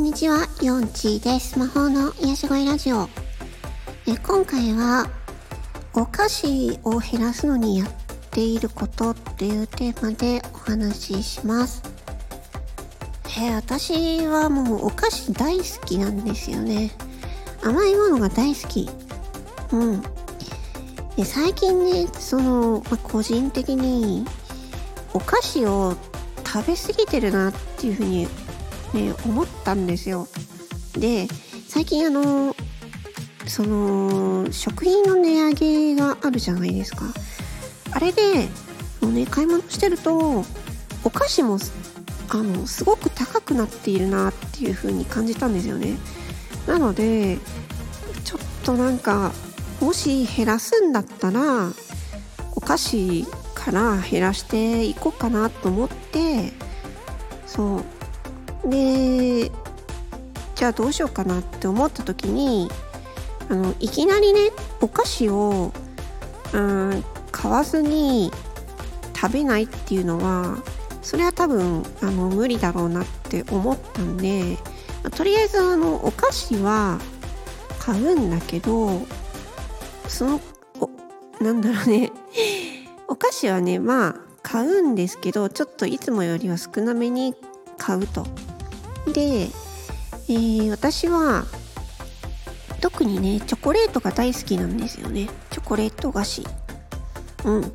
んにちは、ヨンチーです。魔法の癒し声ラジオ。え今回は、お菓子を減らすのにやっていることっていうテーマでお話しします。え私はもうお菓子大好きなんですよね。甘いものが大好き。うん。で最近ね、その、ま個人的に、お菓子を食べ過ぎてるなっていうふうにね、思ったんですよ。で、最近あの、その、食品の値上げがあるじゃないですか。あれで、もうね、買い物してると、お菓子も、あの、すごく高くなっているなっていう風に感じたんですよね。なので、ちょっとなんか、もし減らすんだったら、お菓子から減らしていこうかなと思って、そう、でじゃあどうしようかなって思った時にあのいきなりねお菓子をうん買わずに食べないっていうのはそれは多分あの無理だろうなって思ったんで、まあ、とりあえずあのお菓子は買うんだけどそのおなんだろうね。お菓子はねまあ買うんですけどちょっといつもよりは少なめに買うと。で、えー、私は特にねチョコレートが大好きなんですよね。チョコレート菓子。うん。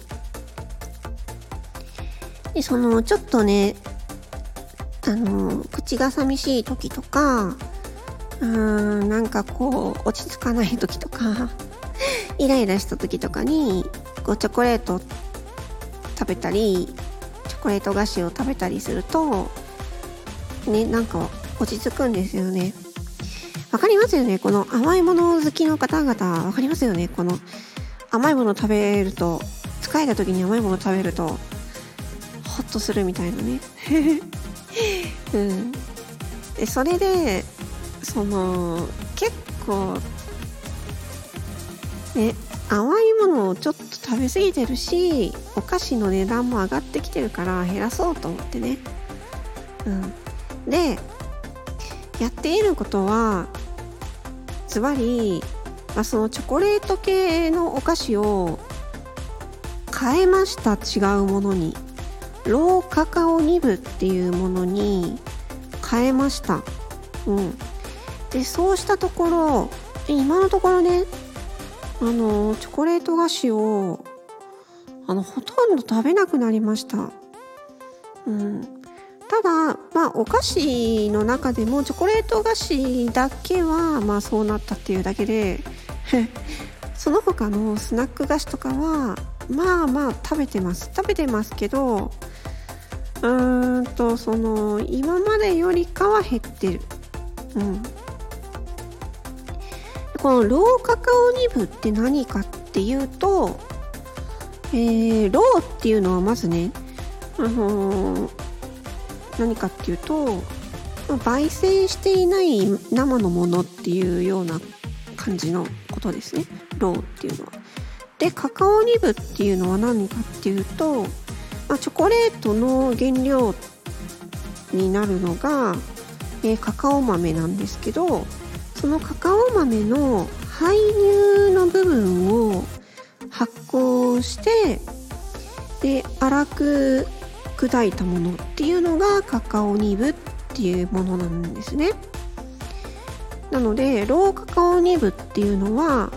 でそのちょっとねあの口が寂しい時とかうーんなんかこう落ち着かない時とか イライラした時とかにこうチョコレート食べたりチョコレート菓子を食べたりするとね、なんか落ち着くんですよね。わかりますよねこの甘いもの好きの方々、わかりますよねこの甘いもの食べると、疲れた時に甘いもの食べると、ホッとするみたいなね。うん。で、それで、その、結構、ね、甘いものをちょっと食べ過ぎてるし、お菓子の値段も上がってきてるから減らそうと思ってね。うん。でやっていることはズバリ、まあ、そのチョコレート系のお菓子を変えました違うものに。ローカカオニブっていうものに変えました。うん。でそうしたところ今のところねあのチョコレート菓子をあのほとんど食べなくなりました。うん。ただ、まあ、お菓子の中でもチョコレート菓子だけは、まあ、そうなったっていうだけで その他のスナック菓子とかはまあまあ食べてます。食べてますけどうーんとその今までよりかは減ってる。うん。このローカカオニブって何かっていうと、えー、ローっていうのはまずねあのー何かっていうと、焙煎していない生のものっていうような感じのことですねローっていうのは。でカカオニブっていうのは何かっていうと、まあ、チョコレートの原料になるのが、えー、カカオ豆なんですけどそのカカオ豆の胚乳の部分を発酵してで粗く砕いたものっていうのがカカオニブっていうものなんですね。なのでローカカオニブっていうのは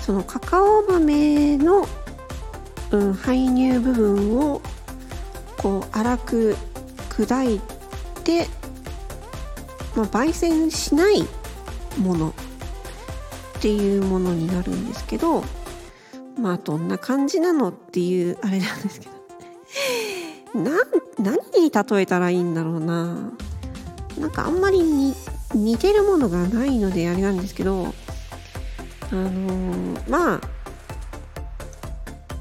そのカカオ豆の、うん、胚乳部分をこう粗く砕いて、まあ、焙煎しないものっていうものになるんですけどまあどんな感じなのっていうあれなんですけど。な何に例えたらいいんだろうな。なんかあんまりに似てるものがないのであれなんですけどあのー、まあ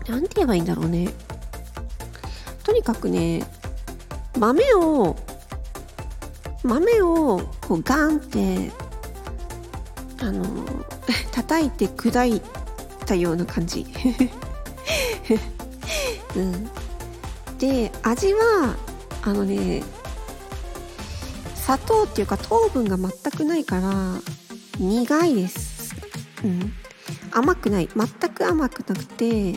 なんて言えばいいんだろうね。とにかくね豆を豆をこうガンってあのー、叩いて砕いたような感じ。うん。で味はあのね砂糖っていうか糖分が全くないから苦いです。うん。甘くない。全く甘くなくて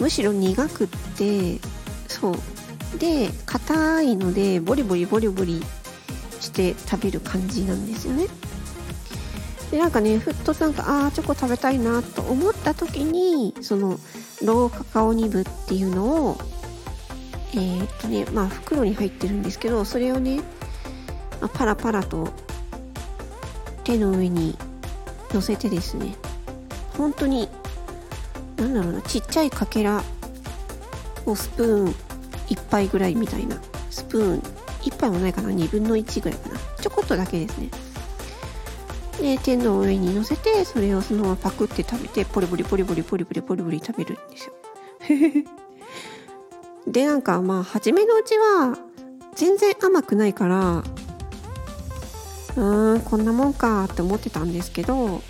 むしろ苦くってそう。で硬いのでボリボリボリボリして食べる感じなんですよね。でなんかねふっとなんかあーチョコ食べたいなと思った時にそのローカカオニブっていうのをえー、っとねまあ袋に入ってるんですけどそれをね、まあ、パラパラと手の上に乗せてですね本当になんだろうなちっちゃいかけらをスプーン1杯ぐらいみたいなスプーン1杯もないかな2分の1ぐらいかなちょこっとだけですね。で天の上に乗せてそれをそのままパクって食べてポリポリポリポリポリポリポリポリ食べるんですよ。でなんかまあ初めのうちは全然甘くないからうーんこんなもんかって思ってたんですけど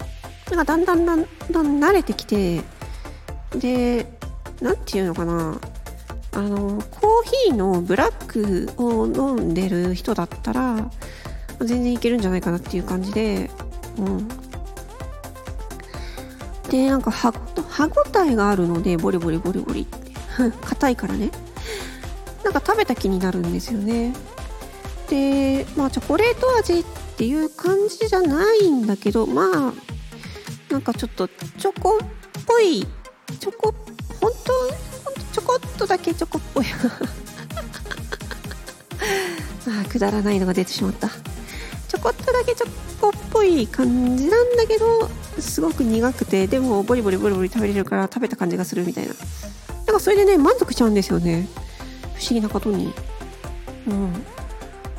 なんかだんだんだんだん慣れてきてで何て言うのかなあのコーヒーのブラックを飲んでる人だったら全然いけるんじゃないかなっていう感じでうん。でなんか歯歯ごたえがあるのでボリボリボリボリって。硬いからね。なんか食べた気になるんですよね。でまあチョコレート味っていう感じじゃないんだけどまあなんかちょっとチョコっぽいチョコ本当？ほんとちょこっとだけチョコっぽい。あくだらないのが出てしまった。ちょこっとだけチョコっぽい感じなんだけどすごく苦くてでもボリボリボリボリ食べれるから食べた感じがするみたいな。だかそれでね満足しちゃうんですよね。不思議なことに。うん。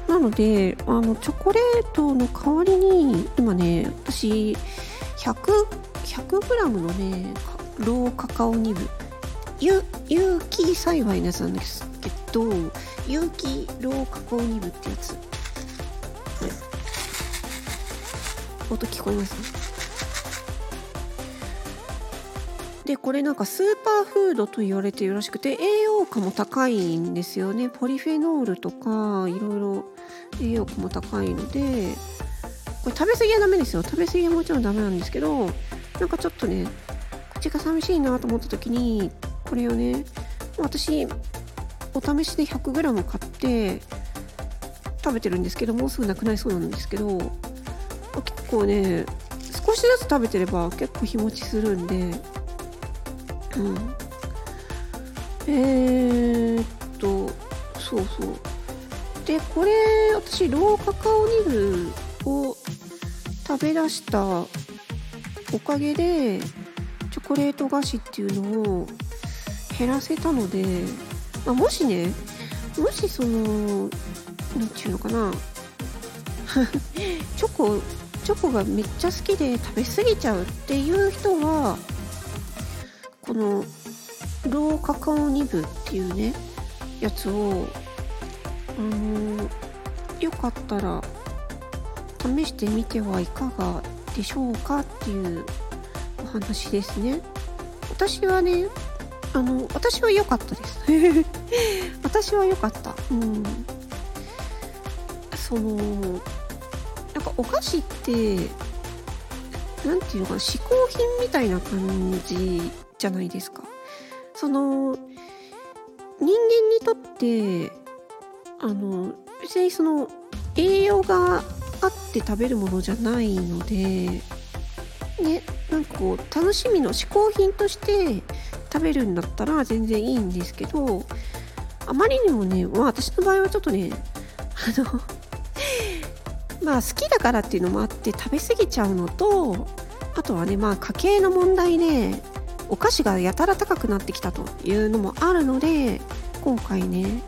なのであのチョコレートの代わりに今ね私 100, 100g のねローカカオニブ。有有機栽培のやつなんですけど有機ローカカオニブってやつ。音聞こえます？でこれなんかスーパーフードと言われているらしくて栄養価も高いんですよね。ポリフェノールとかいろいろ栄養価も高いのでこれ食べ過ぎはダメですよ。食べ過ぎはもちろんダメなんですけどなんかちょっとね口が寂しいなと思った時にこれをね私お試しで 100g 買って食べてるんですけどもうすぐなくなりそうなんですけど結構ね少しずつ食べてれば結構日持ちするんでうん。えー、っとそうそう。でこれ私ローカカオニブを食べ出したおかげでチョコレート菓子っていうのを減らせたので、まあ、もしねもしその何て言うのかな。チョコチョコがめっちゃ好きで食べ過ぎちゃうっていう人はこのローカカオニブっていうねやつをあのよかったら試してみてはいかがでしょうかっていうお話ですね。私はねあの私は良かったです。私は良かった。うん。そのなんかお菓子って何て言うのかな嗜好品みたいな感じじゃないですか。その人間にとってあの別にその栄養があって食べるものじゃないのでねなんかこう楽しみの嗜好品として食べるんだったら全然いいんですけどあまりにもねまあ私の場合はちょっとねあのまあ好きだからっていうのもあって食べ過ぎちゃうのとあとはねまあ家計の問題でお菓子がやたら高くなってきたというのもあるので今回ね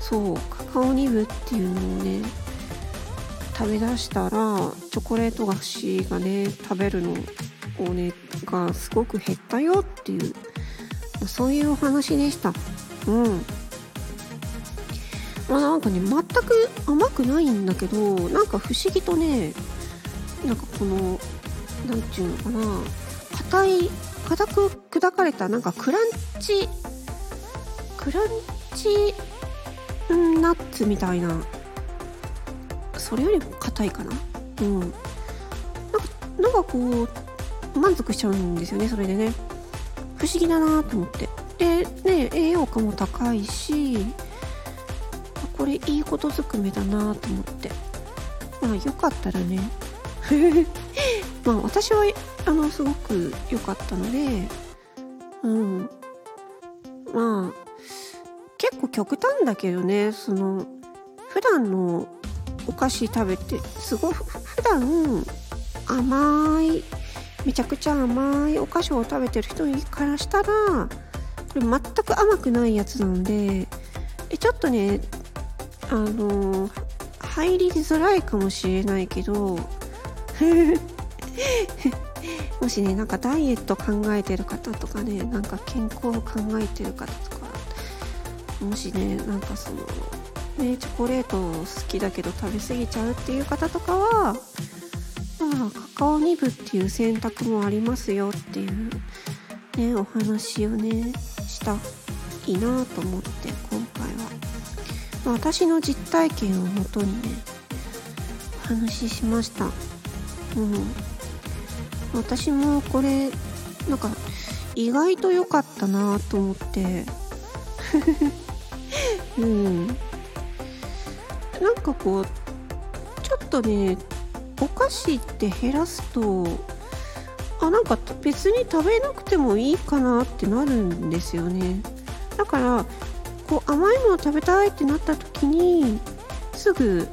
そうカカオニブっていうのをね食べ出したらチョコレート菓子がね食べるのをねがすごく減ったよっていうそういうお話でした。うん。まあなんかね全く甘くないんだけどなんか不思議とねなんかこの何て言うのかな硬い硬く砕かれたなんかクランチクランチナッツみたいなそれよりも硬いかな？うん。なんかなんかこう満足しちゃうんですよねそれでね。不思議だなと思って。でね栄養価も高いしこれいいことずくめだなと思って。まあよかったらね。まあ私はあのすごく良かったのでうん。まあ結構極端だけどねその普段のお菓子食べてすごい普段甘いめちゃくちゃ甘いお菓子を食べてる人からしたらこれ全く甘くないやつなんでえちょっとねあの入りづらいかもしれないけど もしねなんかダイエット考えてる方とかねなんか健康を考えてる方とかもしねなんかそのねチョコレート好きだけど食べ過ぎちゃうっていう方とかはまあカカオニブっていう選択もありますよっていうねお話をねしたいなと思って私の実体験をもとにねお話ししました。うん私もこれなんか意外と良かったなと思って。うん。なんかこうちょっとねお菓子って減らすとあなんか別に食べなくてもいいかなってなるんですよね。だからこう甘いもの食べたいってなった時にすぐ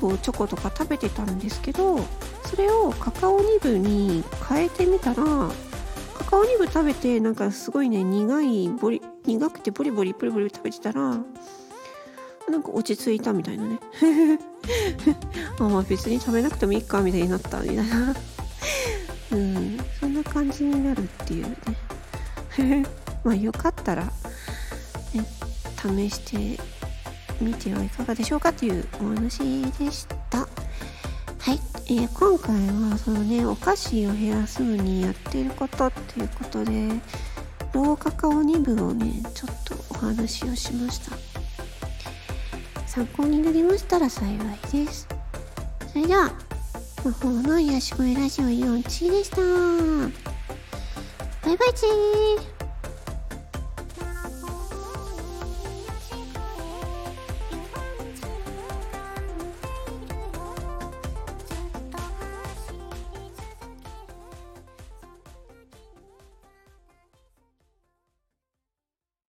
こうチョコとか食べてたんですけどそれをカカオニブに変えてみたらカカオニブ食べてなんかすごいね苦いボリ苦くてボリボリプリボリ食べてたらなんか落ち着いたみたいなね。あまあ別に食べなくてもいいかみたいになったみたいな。うん。そんな感じになるっていうね。まあよかったら、ね、試してみてはいかがでしょうかというお話でした。はい、えー、今回はそのねお菓子を減らすのにやっていることっていうことでローカカオ2部をねちょっとお話をしました。参考になりましたら幸いです。それでは魔法の癒し声ラジオ4チでした。バイバイチー。